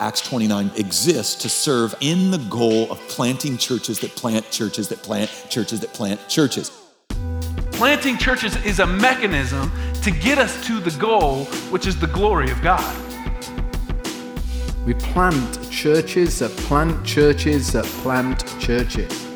Acts 29 exists to serve in the goal of planting churches that plant churches that plant churches that plant churches. Planting churches is a mechanism to get us to the goal, which is the glory of God. We plant churches that plant churches that plant churches.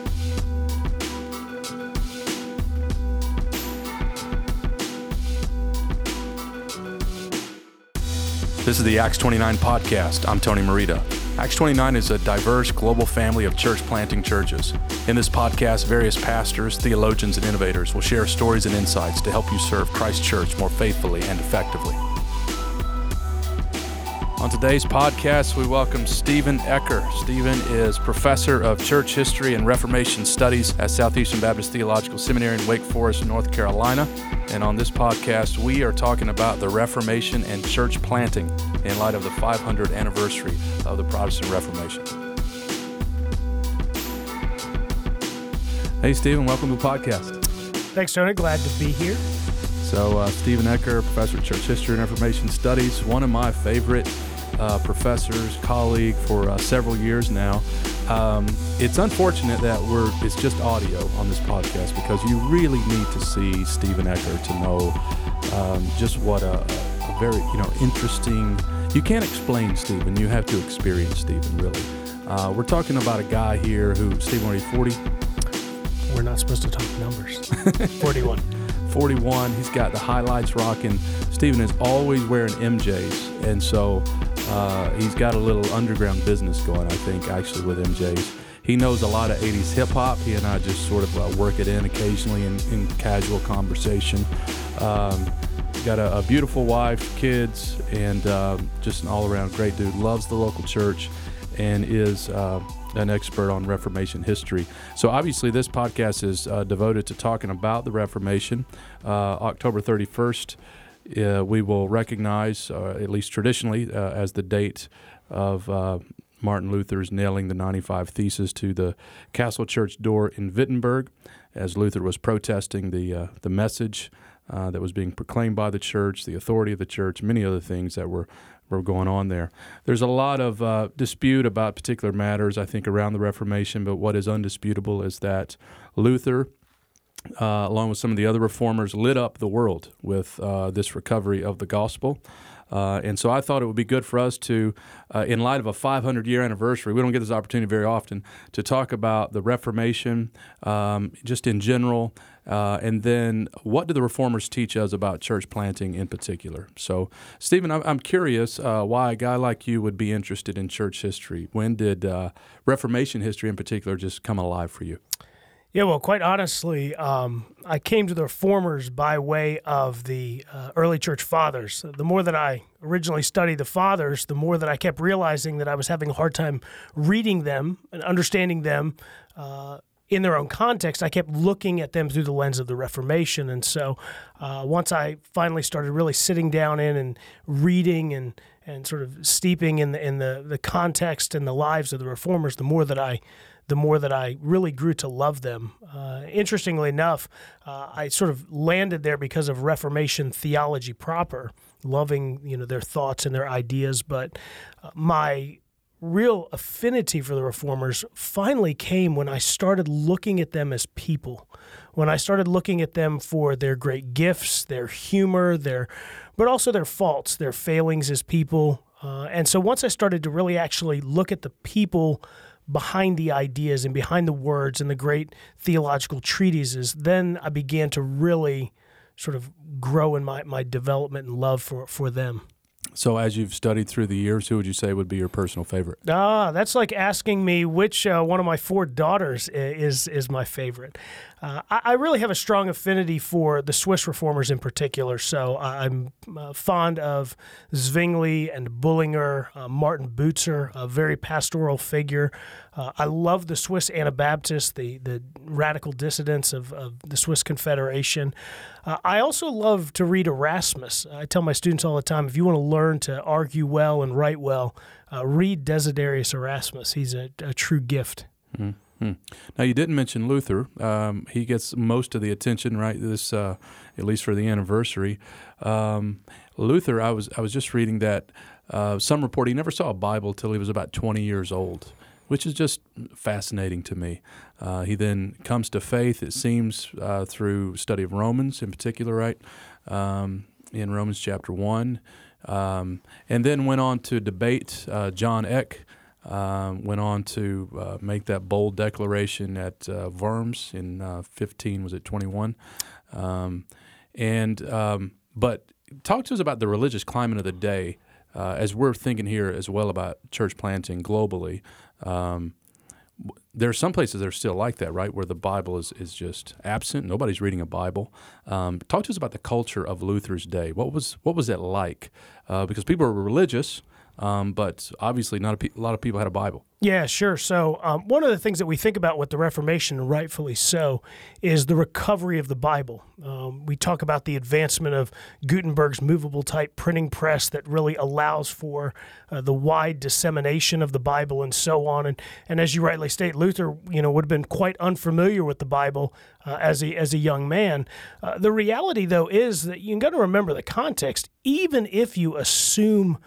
This is the Acts 29 podcast. I'm Tony Merida. Acts 29 is a diverse global family of church planting churches. In this podcast, various pastors, theologians, and innovators will share stories and insights to help you serve Christ Church more faithfully and effectively. Today's podcast, we welcome Stephen Eccher. Stephen is professor of church history and Reformation studies at Southeastern Baptist Theological Seminary in Wake Forest, North Carolina. And on this podcast, we are talking about the Reformation and church planting in light of the 500th anniversary of the Protestant Reformation. Hey, Stephen, welcome to the podcast. Thanks, Tony. Glad to be here. So, uh, Stephen Eccher, professor of church history and Reformation studies, one of my favorite uh, professors, colleague for uh, several years now. Um, it's unfortunate that we're it's just audio on this podcast because you really need to see Stephen Eccher to know um, just what a, a, very you know interesting. You can't explain Stephen. You have to experience Stephen. Really, uh, we're talking about a guy here who Stephen, you forty? We're not supposed to talk numbers. Forty-one. 41. He's got the highlights rocking. Stephen is always wearing MJs, and so uh, he's got a little underground business going, I think, actually, with MJ's. He knows a lot of 80s hip hop. He and I just sort of uh, work it in occasionally in, in casual conversation. Um, got a, a, beautiful wife, kids, and uh, just an all around great dude. Loves the local church and is uh, an expert on Reformation history. So, obviously, this podcast is uh, devoted to talking about the Reformation. Uh, October 31st uh, we will recognize, uh, at least traditionally, uh, as the date of uh, Martin Luther's nailing the 95 Theses to the Castle Church door in Wittenberg, as Luther was protesting the uh, the message uh, that was being proclaimed by the church, the authority of the church, many other things that were were going on there. There's a lot of dispute about particular matters, I think, around the Reformation, but what is undisputable is that Luther uh, along with some of the other reformers, lit up the world with uh, this recovery of the gospel. Uh, and so I thought it would be good for us to, uh, in light of a 500 year anniversary, we don't get this opportunity very often, to talk about the Reformation um, just in general. Uh, and then what do the reformers teach us about church planting in particular? So, Stephen, I'm, I'm curious uh, why a guy like you would be interested in church history. When did Reformation history in particular just come alive for you? Yeah, well, quite honestly, um, I came to the reformers by way of the uh, early church fathers. The more that I originally studied the fathers, the more that I kept realizing that I was having a hard time reading them and understanding them uh, in their own context. I kept looking at them through the lens of the Reformation. And so uh, once I finally started really sitting down in and reading and and sort of steeping in the in the, the context and the lives of the reformers, the more that I the more that I really grew to love them. Uh, interestingly enough, uh, I sort of landed there because of Reformation theology proper, loving you know their thoughts and their ideas. But uh, my real affinity for the reformers finally came when I started looking at them as people. When I started looking at them for their great gifts, their humor, their but also their faults, their failings as people. Uh, and so once I started to really actually look at the people behind the ideas and behind the words and the great theological treatises, then I began to really sort of grow in my, my development and love for, for them. So, as you've studied through the years, who would you say would be your personal favorite? Ah, that's like asking me which uh, one of my four daughters is is my favorite. Uh, I, I, really have a strong affinity for the Swiss reformers in particular. So I'm uh, fond of Zwingli and Bullinger, uh, Martin Bucer, a very pastoral figure. Uh, I love the Swiss Anabaptists, the, the radical dissidents of, of the Swiss Confederation. Uh, I also love to read Erasmus. I tell my students all the time if you want to learn to argue well and write well, uh, read Desiderius Erasmus. He's a, a true gift. Mm. Hmm. Now you didn't mention Luther. Um, he gets most of the attention, right? This, uh, at least for the anniversary. Um, Luther, I was I was just reading that uh, some report he never saw a Bible till he was about 20 years old, which is just fascinating to me. Uh, he then comes to faith, it seems, uh, through study of Romans in particular, right? Um, in Romans chapter 1. Um, and then went on to debate uh, John Eck. Um, went on to uh, make that bold declaration at uh, Worms in uh, 15, was it 21? Um, and um, but talk to us about the religious climate of the day uh, as we're thinking here as well about church planting globally. Um, there are some places that are still like that, right, where the Bible is, is just absent. Nobody's reading a Bible. Um, talk to us about the culture of Luther's day. What was what was it like? Uh, because people were religious, um, but obviously not a, pe- a lot of people had a Bible. Yeah, sure. So, um, one of the things that we think about with the Reformation, rightfully so, is the recovery of the Bible. Um, we talk about the advancement of Gutenberg's movable type printing press that really allows for uh, the wide dissemination of the Bible and so on. And, and as you rightly state, Luther, you know, would have been quite unfamiliar with the Bible uh, as a as a young man. Uh, the reality, though, is that you've got to remember the context. Even if you assume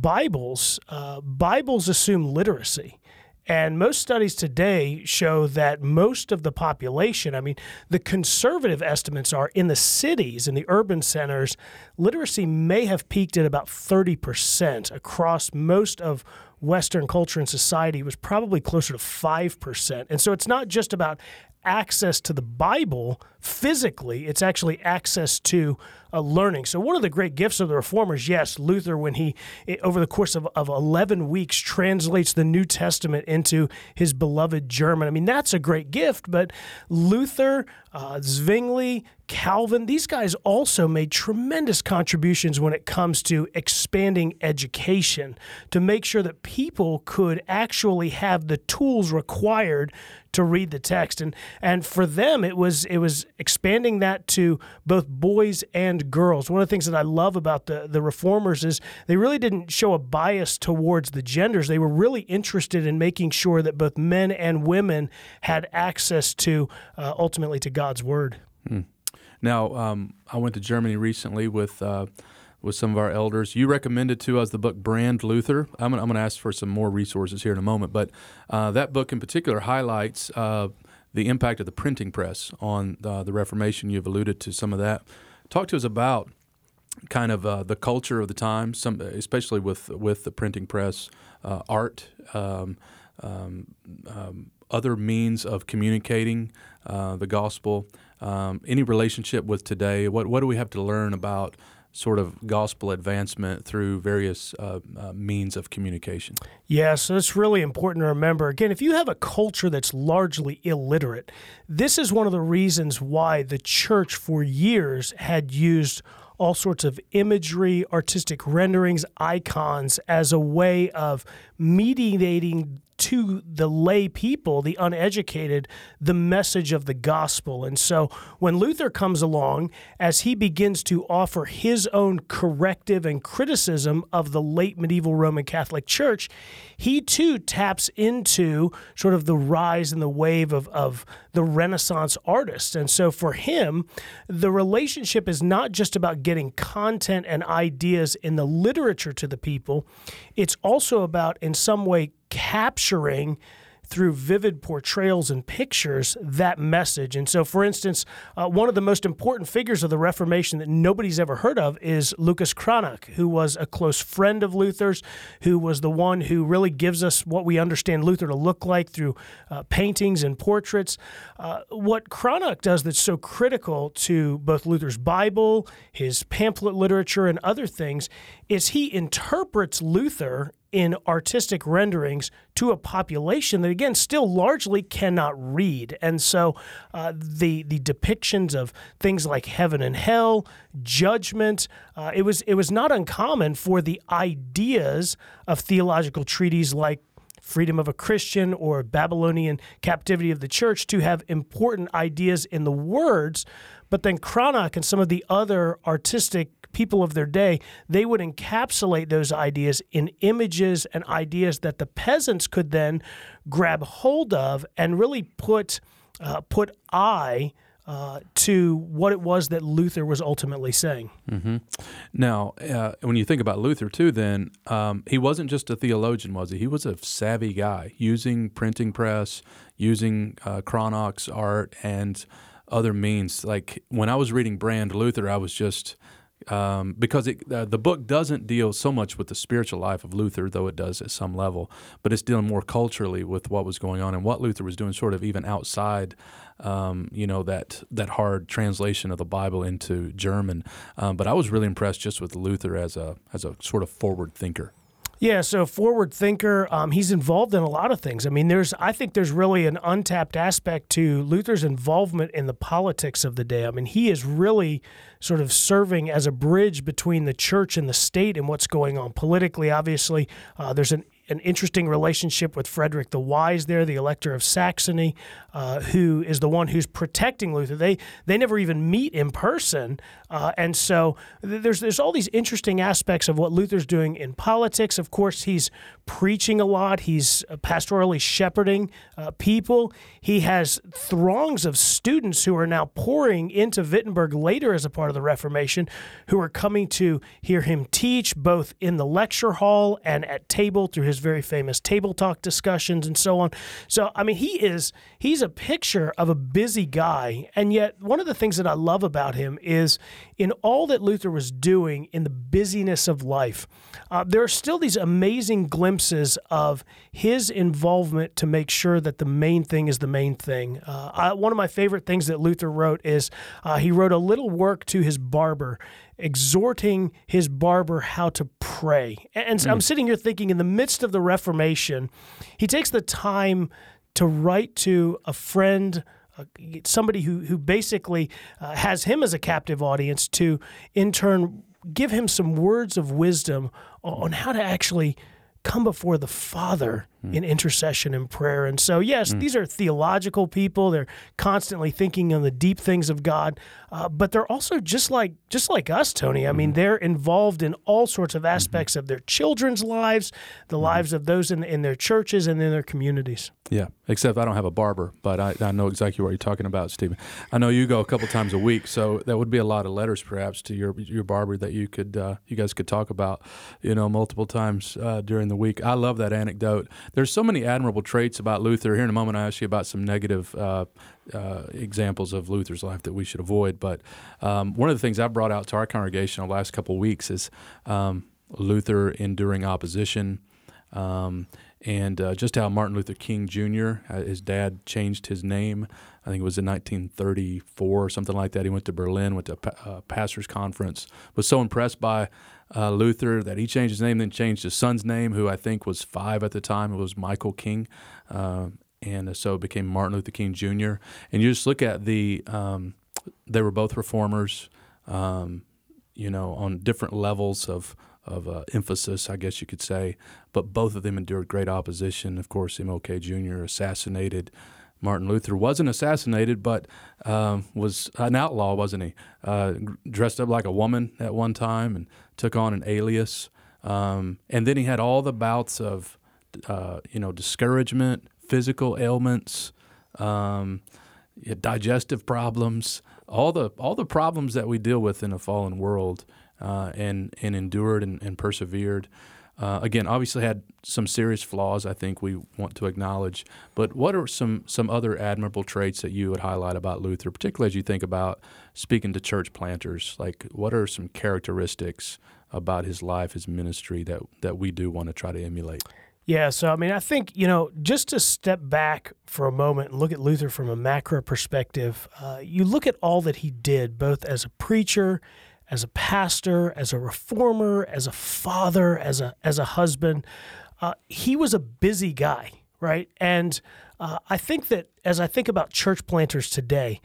Bibles, uh, Bibles assume literacy. And most studies today show that most of the population, I mean, the conservative estimates are in the cities, in the urban centers, literacy may have peaked at about 30% across most of Western culture and society. Was probably closer to 5%. And so it's not just about access to the Bible physically, it's actually access to uh, learning. So, one of the great gifts of the reformers, yes, Luther, when he, over the course of, of 11 weeks, translates the New Testament into his beloved German. I mean, that's a great gift, but Luther, uh, Zwingli, Calvin, these guys also made tremendous contributions when it comes to expanding education to make sure that people could actually have the tools required to read the text. And and for them it was it was expanding that to both boys and girls. One of the things that I love about the the reformers is they really didn't show a bias towards the genders. They were really interested in making sure that both men and women had access to uh, ultimately to God's word hmm. now um, I went to Germany recently with uh, with some of our elders. You recommended to us the book Brand Luther. I'm going to ask for some more resources here in a moment, but uh, that book in particular highlights uh, the impact of the printing press on uh, the Reformation. You've alluded to some of that. Talk to us about kind of uh, the culture of the time, some especially with with the printing press, uh, art, um, um, um, other means of communicating uh, the gospel. Um, any relationship with today? What what do we have to learn about sort of gospel advancement through various uh, uh, means of communication. Yeah, so it's really important to remember. Again, if you have a culture that's largely illiterate, this is one of the reasons why the church for years had used all sorts of imagery, artistic renderings, icons as a way of mediating to the lay people, the uneducated, the message of the gospel. And so when Luther comes along, as he begins to offer his own corrective and criticism of the late medieval Roman Catholic Church, he too taps into sort of the rise and the wave of, of the Renaissance artists. And so for him, the relationship is not just about getting content and ideas in the literature to the people, it's also about, in some way, capturing through vivid portrayals and pictures that message. And so, for instance, uh, one of the most important figures of the Reformation that nobody's ever heard of is Lucas Cranach, who was a close friend of Luther's, who was the one who really gives us what we understand Luther to look like through uh, paintings and portraits. Uh, what Cranach does that's so critical to both Luther's Bible, his pamphlet literature, and other things is he interprets Luther in artistic renderings to a population that again still largely cannot read. And so uh, the the depictions of things like heaven and hell judgment uh, it was it was not uncommon for the ideas of theological treatises like freedom of a Christian or Babylonian captivity of the church to have important ideas in the words but then Cranach and some of the other artistic people of their day, they would encapsulate those ideas in images and ideas that the peasants could then grab hold of and really put uh, put eye uh, to what it was that Luther was ultimately saying. Mm-hmm. Now, uh, when you think about Luther, too, then um, he wasn't just a theologian, was he? He was a savvy guy using printing press, using uh, Cranach's art, and other means. Like when I was reading Brand Luther, I was just um, because it, uh, the book doesn't deal so much with the spiritual life of Luther, though it does at some level, but it's dealing more culturally with what was going on and what Luther was doing, sort of even outside, um, you know, that that hard translation of the Bible into German. Um, but I was really impressed just with Luther as a as a sort of forward thinker. Yeah, so forward thinker. Um, he's involved in a lot of things. I mean, there's I think there's really an untapped aspect to Luther's involvement in the politics of the day. I mean, he is really sort of serving as a bridge between the church and the state and what's going on politically. Obviously, uh, there's an an interesting relationship with Frederick the Wise there, the Elector of Saxony, uh, who is the one who's protecting Luther. They they never even meet in person, uh, and so there's there's all these interesting aspects of what Luther's doing in politics. Of course, he's preaching a lot. He's pastorally shepherding uh, people. He has throngs of students who are now pouring into Wittenberg later as a part of the Reformation, who are coming to hear him teach both in the lecture hall and at table through his very famous table talk discussions and so on. So I mean, he is he's a picture of a busy guy, and yet one of the things that I love about him is in all that Luther was doing in the busyness of life, uh, there are still these amazing glimpses of his involvement to make sure that the main thing is the main thing. Uh, I, one of my favorite things that Luther wrote is uh, he wrote a little work to his barber exhorting his barber how to pray. And mm. I'm sitting here thinking, in the midst of the Reformation, he takes the time to write to a friend uh, somebody who who basically uh, has him as a captive audience to in turn give him some words of wisdom on how to actually come before the Father mm. in intercession and prayer. And so, yes, mm. these are theological people. They're constantly thinking on the deep things of God, uh, but they're also just like just like us, Tony. I mm. mean, mm-hmm. they're involved in all sorts of mm-hmm. aspects mm-hmm. of their children's lives, the mm-hmm. lives of those in in their churches and in their communities. Yeah, except I don't have a barber, but I, I know exactly what you're talking about, Stephen. I know you go a couple times a week, so that would be a lot of letters, perhaps, to your your barber that you could uh, you guys could talk about, you know, multiple times uh, during the week. I love that anecdote. There's so many admirable traits about Luther. Here in a moment, I ask you about some negative uh, uh, examples of Luther's life that we should avoid. But um, one of the things I've brought out to our congregation the last couple of weeks is um, Luther enduring opposition. Um, and uh, just how Martin Luther King Jr., uh, his dad changed his name. I think it was in 1934 or something like that. He went to Berlin, went to a uh, pastor's conference, was so impressed by uh, Luther that he changed his name, then changed his son's name, who I think was five at the time. It was Michael King. Uh, and so it became Martin Luther King Jr. And you just look at the, um, they were both reformers, um, you know, on different levels of of uh, emphasis, I guess you could say. But both of them endured great opposition. Of course, MLK Jr. assassinated. Martin Luther wasn't assassinated, but um, was an outlaw, wasn't he? Uh, dressed up like a woman at one time and took on an alias. Um, and then he had all the bouts of, uh, you know, discouragement, physical ailments, um, digestive problems, all the all the problems that we deal with in a fallen world uh, and and endured and, and persevered. Uh, again, obviously had some serious flaws. I think we want to acknowledge. But what are some some other admirable traits that you would highlight about Luther, particularly as you think about speaking to church planters? Like, what are some characteristics about his life, his ministry that that we do want to try to emulate? Yeah, so I mean, I think, you know, just to step back for a moment and look at Luther from a macro perspective, uh, you look at all that he did, both as a preacher as a pastor, as a reformer, as a father, as a as a husband. Uh, he was a busy guy, right? And uh, I think that as I think about church planters today,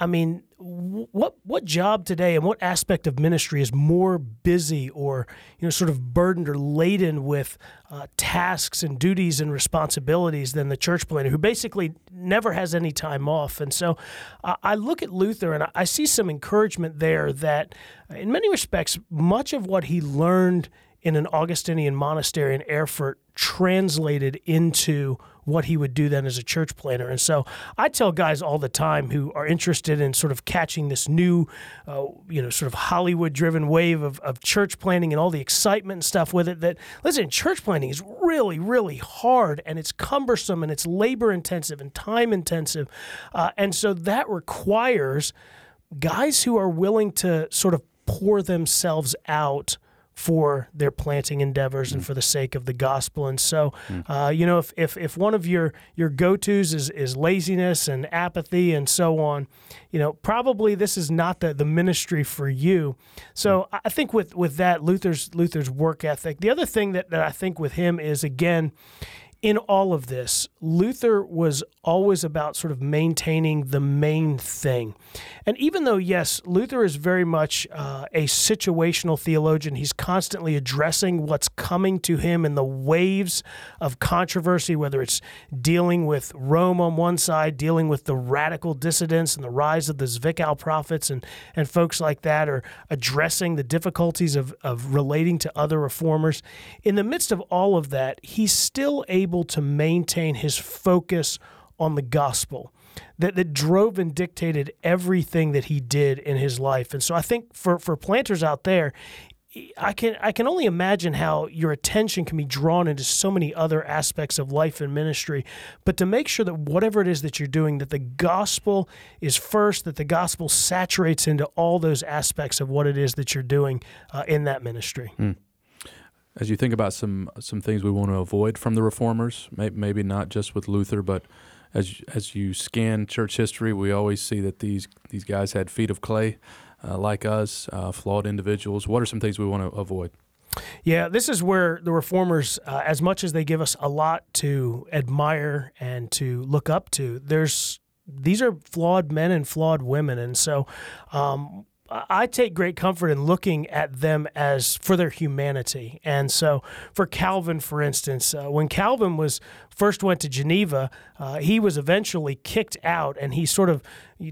I mean, what what job today and what aspect of ministry is more busy or you know sort of burdened or laden with uh, tasks and duties and responsibilities than the church planter who basically never has any time off? And so uh, I look at Luther and I see some encouragement there that in many respects much of what he learned in an Augustinian monastery in Erfurt translated into what he would do then as a church planter. And so I tell guys all the time who are interested in sort of catching this new, uh, you know, sort of Hollywood driven wave of, of church planting and all the excitement and stuff with it that, listen, church planting is really, really hard and it's cumbersome and it's labor intensive and time intensive. Uh, and so that requires guys who are willing to sort of pour themselves out for their planting endeavors mm. and for the sake of the gospel. And so, mm. uh, you know, if, if, if one of your, your go tos is, is laziness and apathy and so on, you know, probably this is not the, the ministry for you. So mm. I think with, with that, Luther's, Luther's work ethic, the other thing that, that I think with him is, again, in all of this, Luther was always about sort of maintaining the main thing. And even though, yes, Luther is very much uh, a situational theologian, he's constantly addressing what's coming to him in the waves of controversy, whether it's dealing with Rome on one side, dealing with the radical dissidents and the rise of the Zwickau prophets and, and folks like that, or addressing the difficulties of, of relating to other reformers. In the midst of all of that, he's still able able to maintain his focus on the gospel that, that drove and dictated everything that he did in his life. And so I think for, for planters out there, I can I can only imagine how your attention can be drawn into so many other aspects of life and ministry, but to make sure that whatever it is that you're doing, that the gospel is first, that the gospel saturates into all those aspects of what it is that you're doing uh, in that ministry. Mm as you think about some some things we want to avoid from the reformers, maybe not just with Luther, but as as you scan church history, we always see that these these guys had feet of clay, uh, like us, uh, flawed individuals. What are some things we want to avoid? Yeah, this is where the reformers, uh, as much as they give us a lot to admire and to look up to, there's these are flawed men and flawed women, and so um, I take great comfort in looking at them as for their humanity. And so, for Calvin, for instance, uh, when Calvin was first went to Geneva, uh, he was eventually kicked out, and he sort of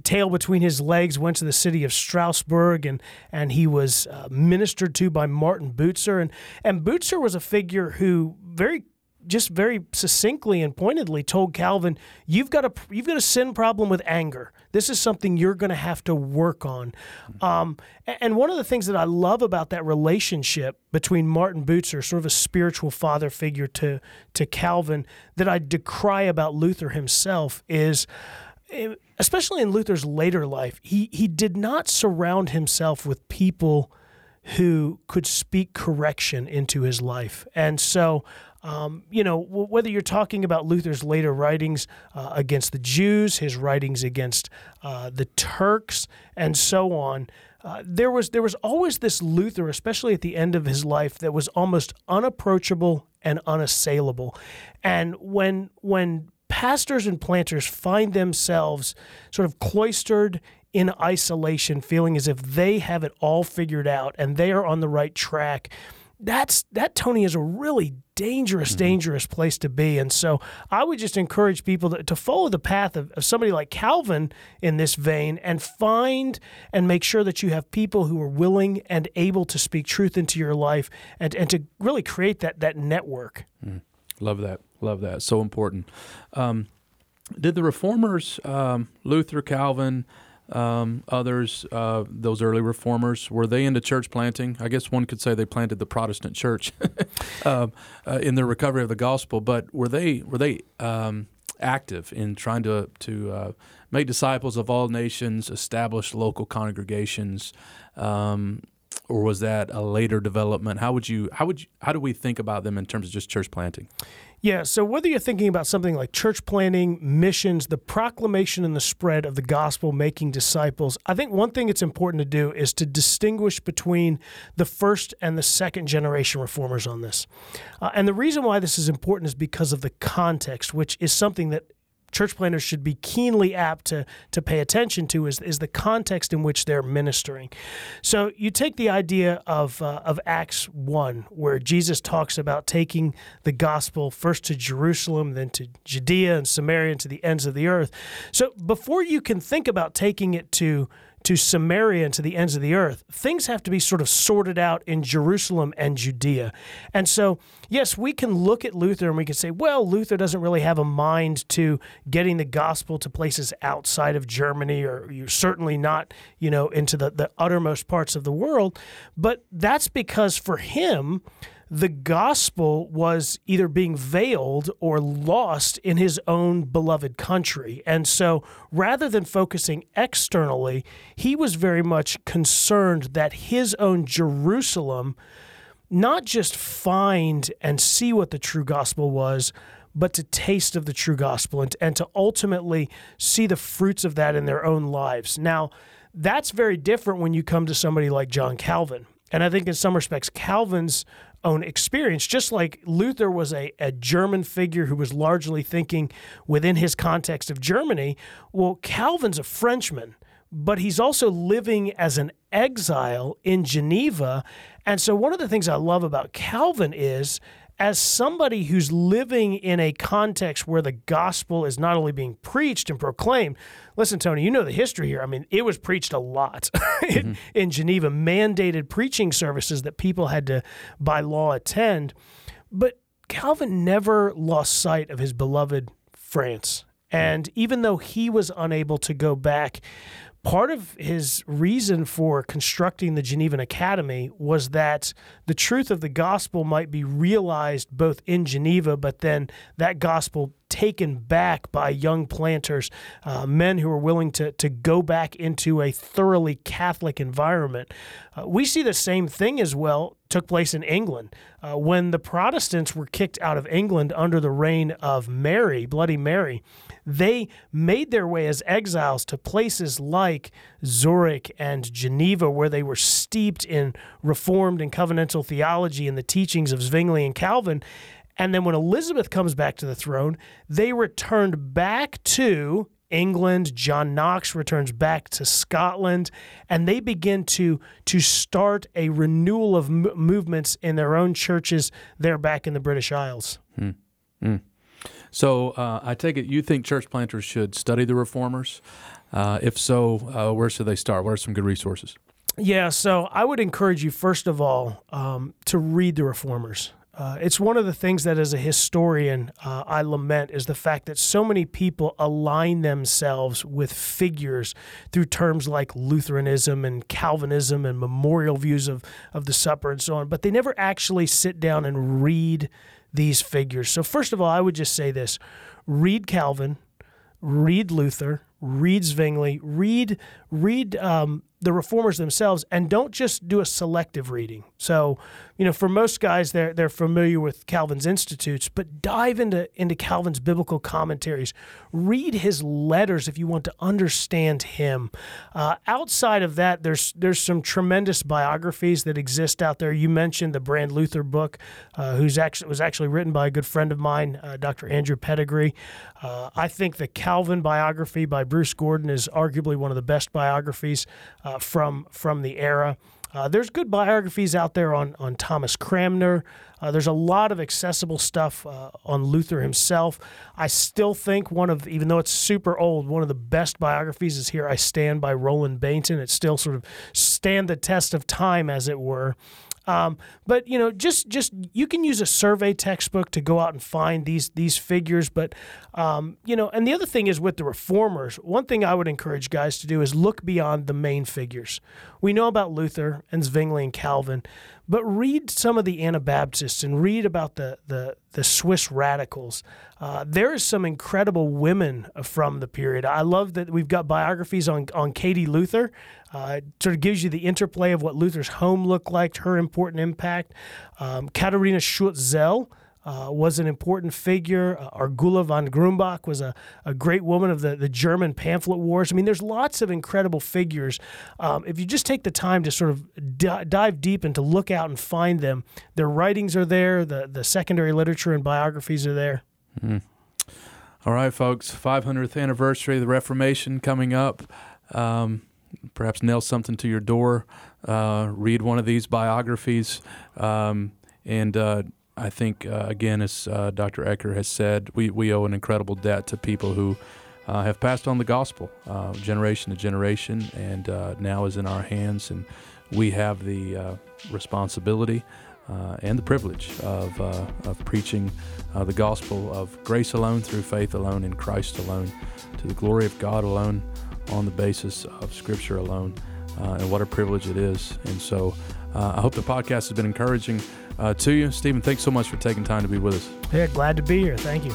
tail between his legs went to the city of Strasbourg, and and he was uh, ministered to by Martin Bucer, and and Bucer was a figure who very just very succinctly and pointedly told Calvin, "You've got a you've got a sin problem with anger. This is something you're going to have to work on." Um, and one of the things that I love about that relationship between Martin Bucer, sort of a spiritual father figure to to Calvin, that I decry about Luther himself is. Eh, especially in Luther's later life, he, he did not surround himself with people who could speak correction into his life. And so um, you know, w- whether you're talking about Luther's later writings uh, against the Jews, his writings against uh, the Turks, and so on, uh, there was there was always this Luther, especially at the end of his life, that was almost unapproachable and unassailable. And when when pastors and planters find themselves sort of cloistered in isolation, feeling as if they have it all figured out and they are on the right track that's that Tony is a really dangerous, mm-hmm. dangerous place to be. And so I would just encourage people to, to follow the path of, of, somebody like Calvin in this vein and find and make sure that you have people who are willing and able to speak truth into your life and, and to really create that that network. Mm. Love that. Love that. So important. Um, did the reformers, um, Luther, Calvin, um, others, uh, those early reformers, were they into church planting? I guess one could say they planted the Protestant church uh, uh, in the recovery of the gospel. But were they were they um, active in trying to to uh, make disciples of all nations, establish local congregations? Um, or was that a later development? How would you how would you, how do we think about them in terms of just church planting? Yeah, so whether you're thinking about something like church planning, missions, the proclamation and the spread of the gospel, making disciples, I think one thing it's important to do is to distinguish between the first and the second generation reformers on this. Uh, and the reason why this is important is because of the context, which is something that church planters should be keenly apt to, to pay attention to is, is the context in which they're ministering. So you take the idea of, uh, of Acts 1, where Jesus talks about taking the gospel first to Jerusalem, then to Judea and Samaria and to the ends of the earth. So before you can think about taking it to to Samaria and to the ends of the earth, things have to be sort of sorted out in Jerusalem and Judea. And so, yes, we can look at Luther and we can say, well, Luther doesn't really have a mind to getting the gospel to places outside of Germany, or you're certainly not, you know, into the, the uttermost parts of the world. But that's because for him, the gospel was either being veiled or lost in his own beloved country. And so rather than focusing externally, he was very much concerned that his own Jerusalem not just find and see what the true gospel was, but to taste of the true gospel and, and to ultimately see the fruits of that in their own lives. Now, that's very different when you come to somebody like John Calvin. And I think in some respects, Calvin's own experience, just like Luther was a, a German figure who was largely thinking within his context of Germany. Well, Calvin's a Frenchman, but he's also living as an exile in Geneva. And so, one of the things I love about Calvin is as somebody who's living in a context where the gospel is not only being preached and proclaimed, listen, Tony, you know the history here. I mean, it was preached a lot in, mm-hmm. in Geneva, mandated preaching services that people had to, by law, attend. But Calvin never lost sight of his beloved France. And even though he was unable to go back part of his reason for constructing the Genevan Academy was that the truth of the gospel might be realized both in Geneva, but then that gospel taken back by young planters, uh, men who are willing to, to go back into a thoroughly Catholic environment. Uh, we see the same thing as well took place in England. Uh, when the Protestants were kicked out of England under the reign of Mary, Bloody Mary, they made their way as exiles to places like Zurich and Geneva, where they were steeped in Reformed and covenantal theology and the teachings of Zwingli and Calvin. And then when Elizabeth comes back to the throne, they returned back to England. John Knox returns back to Scotland, and they begin to to start a renewal of m- movements in their own churches there back in the British Isles. Hmm. Hmm. So uh, I take it you think church planters should study the reformers. Uh, if so, uh, where should they start? What are some good resources? Yeah, so I would encourage you first of all um, to read the reformers. Uh, it's one of the things that, as a historian, uh, I lament is the fact that so many people align themselves with figures through terms like Lutheranism and Calvinism and memorial views of, of the supper and so on, but they never actually sit down and read these figures. So, first of all, I would just say this read Calvin, read Luther, read Zwingli, read, read um, the reformers themselves, and don't just do a selective reading. So, you know, for most guys, they're they're familiar with Calvin's Institutes, but dive into into Calvin's biblical commentaries. Read his letters if you want to understand him. Uh, outside of that, there's there's some tremendous biographies that exist out there. You mentioned the Brand Luther book, uh, who's actually was actually written by a good friend of mine, uh, Dr. Andrew Pettegree. Uh, I think the Calvin biography by Bruce Gordon is arguably one of the best biographies uh, from from the era. Uh, there's good biographies out there on, on Thomas Cranmer. Uh, there's a lot of accessible stuff uh, on Luther himself. I still think one of, even though it's super old, one of the best biographies is Here I Stand by Roland Bainton. It still sort of stand the test of time, as it were. Um, but you know, just just you can use a survey textbook to go out and find these these figures. But um, you know, and the other thing is with the reformers, one thing I would encourage guys to do is look beyond the main figures. We know about Luther and Zwingli and Calvin, but read some of the Anabaptists and read about the the, the Swiss radicals. Uh, there is some incredible women from the period. I love that we've got biographies on on Katie Luther. Uh, sort of gives you the interplay of what Luther's home looked like, her important impact. Um, Katharina Schutz-Zell uh, was an important figure. Uh, Argula von Grumbach was a, a great woman of the, the German pamphlet wars. I mean, there's lots of incredible figures. Um, if you just take the time to sort of dive deep and to look out and find them, their writings are there, the, the secondary literature and biographies are there. Mm. All right, folks, 500th anniversary of the Reformation coming up. Um, perhaps nail something to your door, uh, read one of these biographies, um, and uh, I think uh, again, as uh, Dr. Eccher has said, we, we owe an incredible debt to people who uh, have passed on the gospel uh, generation to generation, and uh, now is in our hands, and we have the uh, responsibility and the privilege of, of preaching the gospel of grace alone, through faith alone, in Christ alone, to the glory of God alone, on the basis of Scripture alone. and what a privilege it is. And so I hope the podcast has been encouraging Uh, to you. Stephen, thanks so much for taking time to be with us. Yeah, glad to be here. Thank you.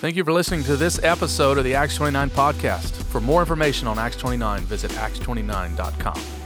Thank you for listening to this episode of the Acts 29 podcast. For more information on Acts 29, visit acts29.com.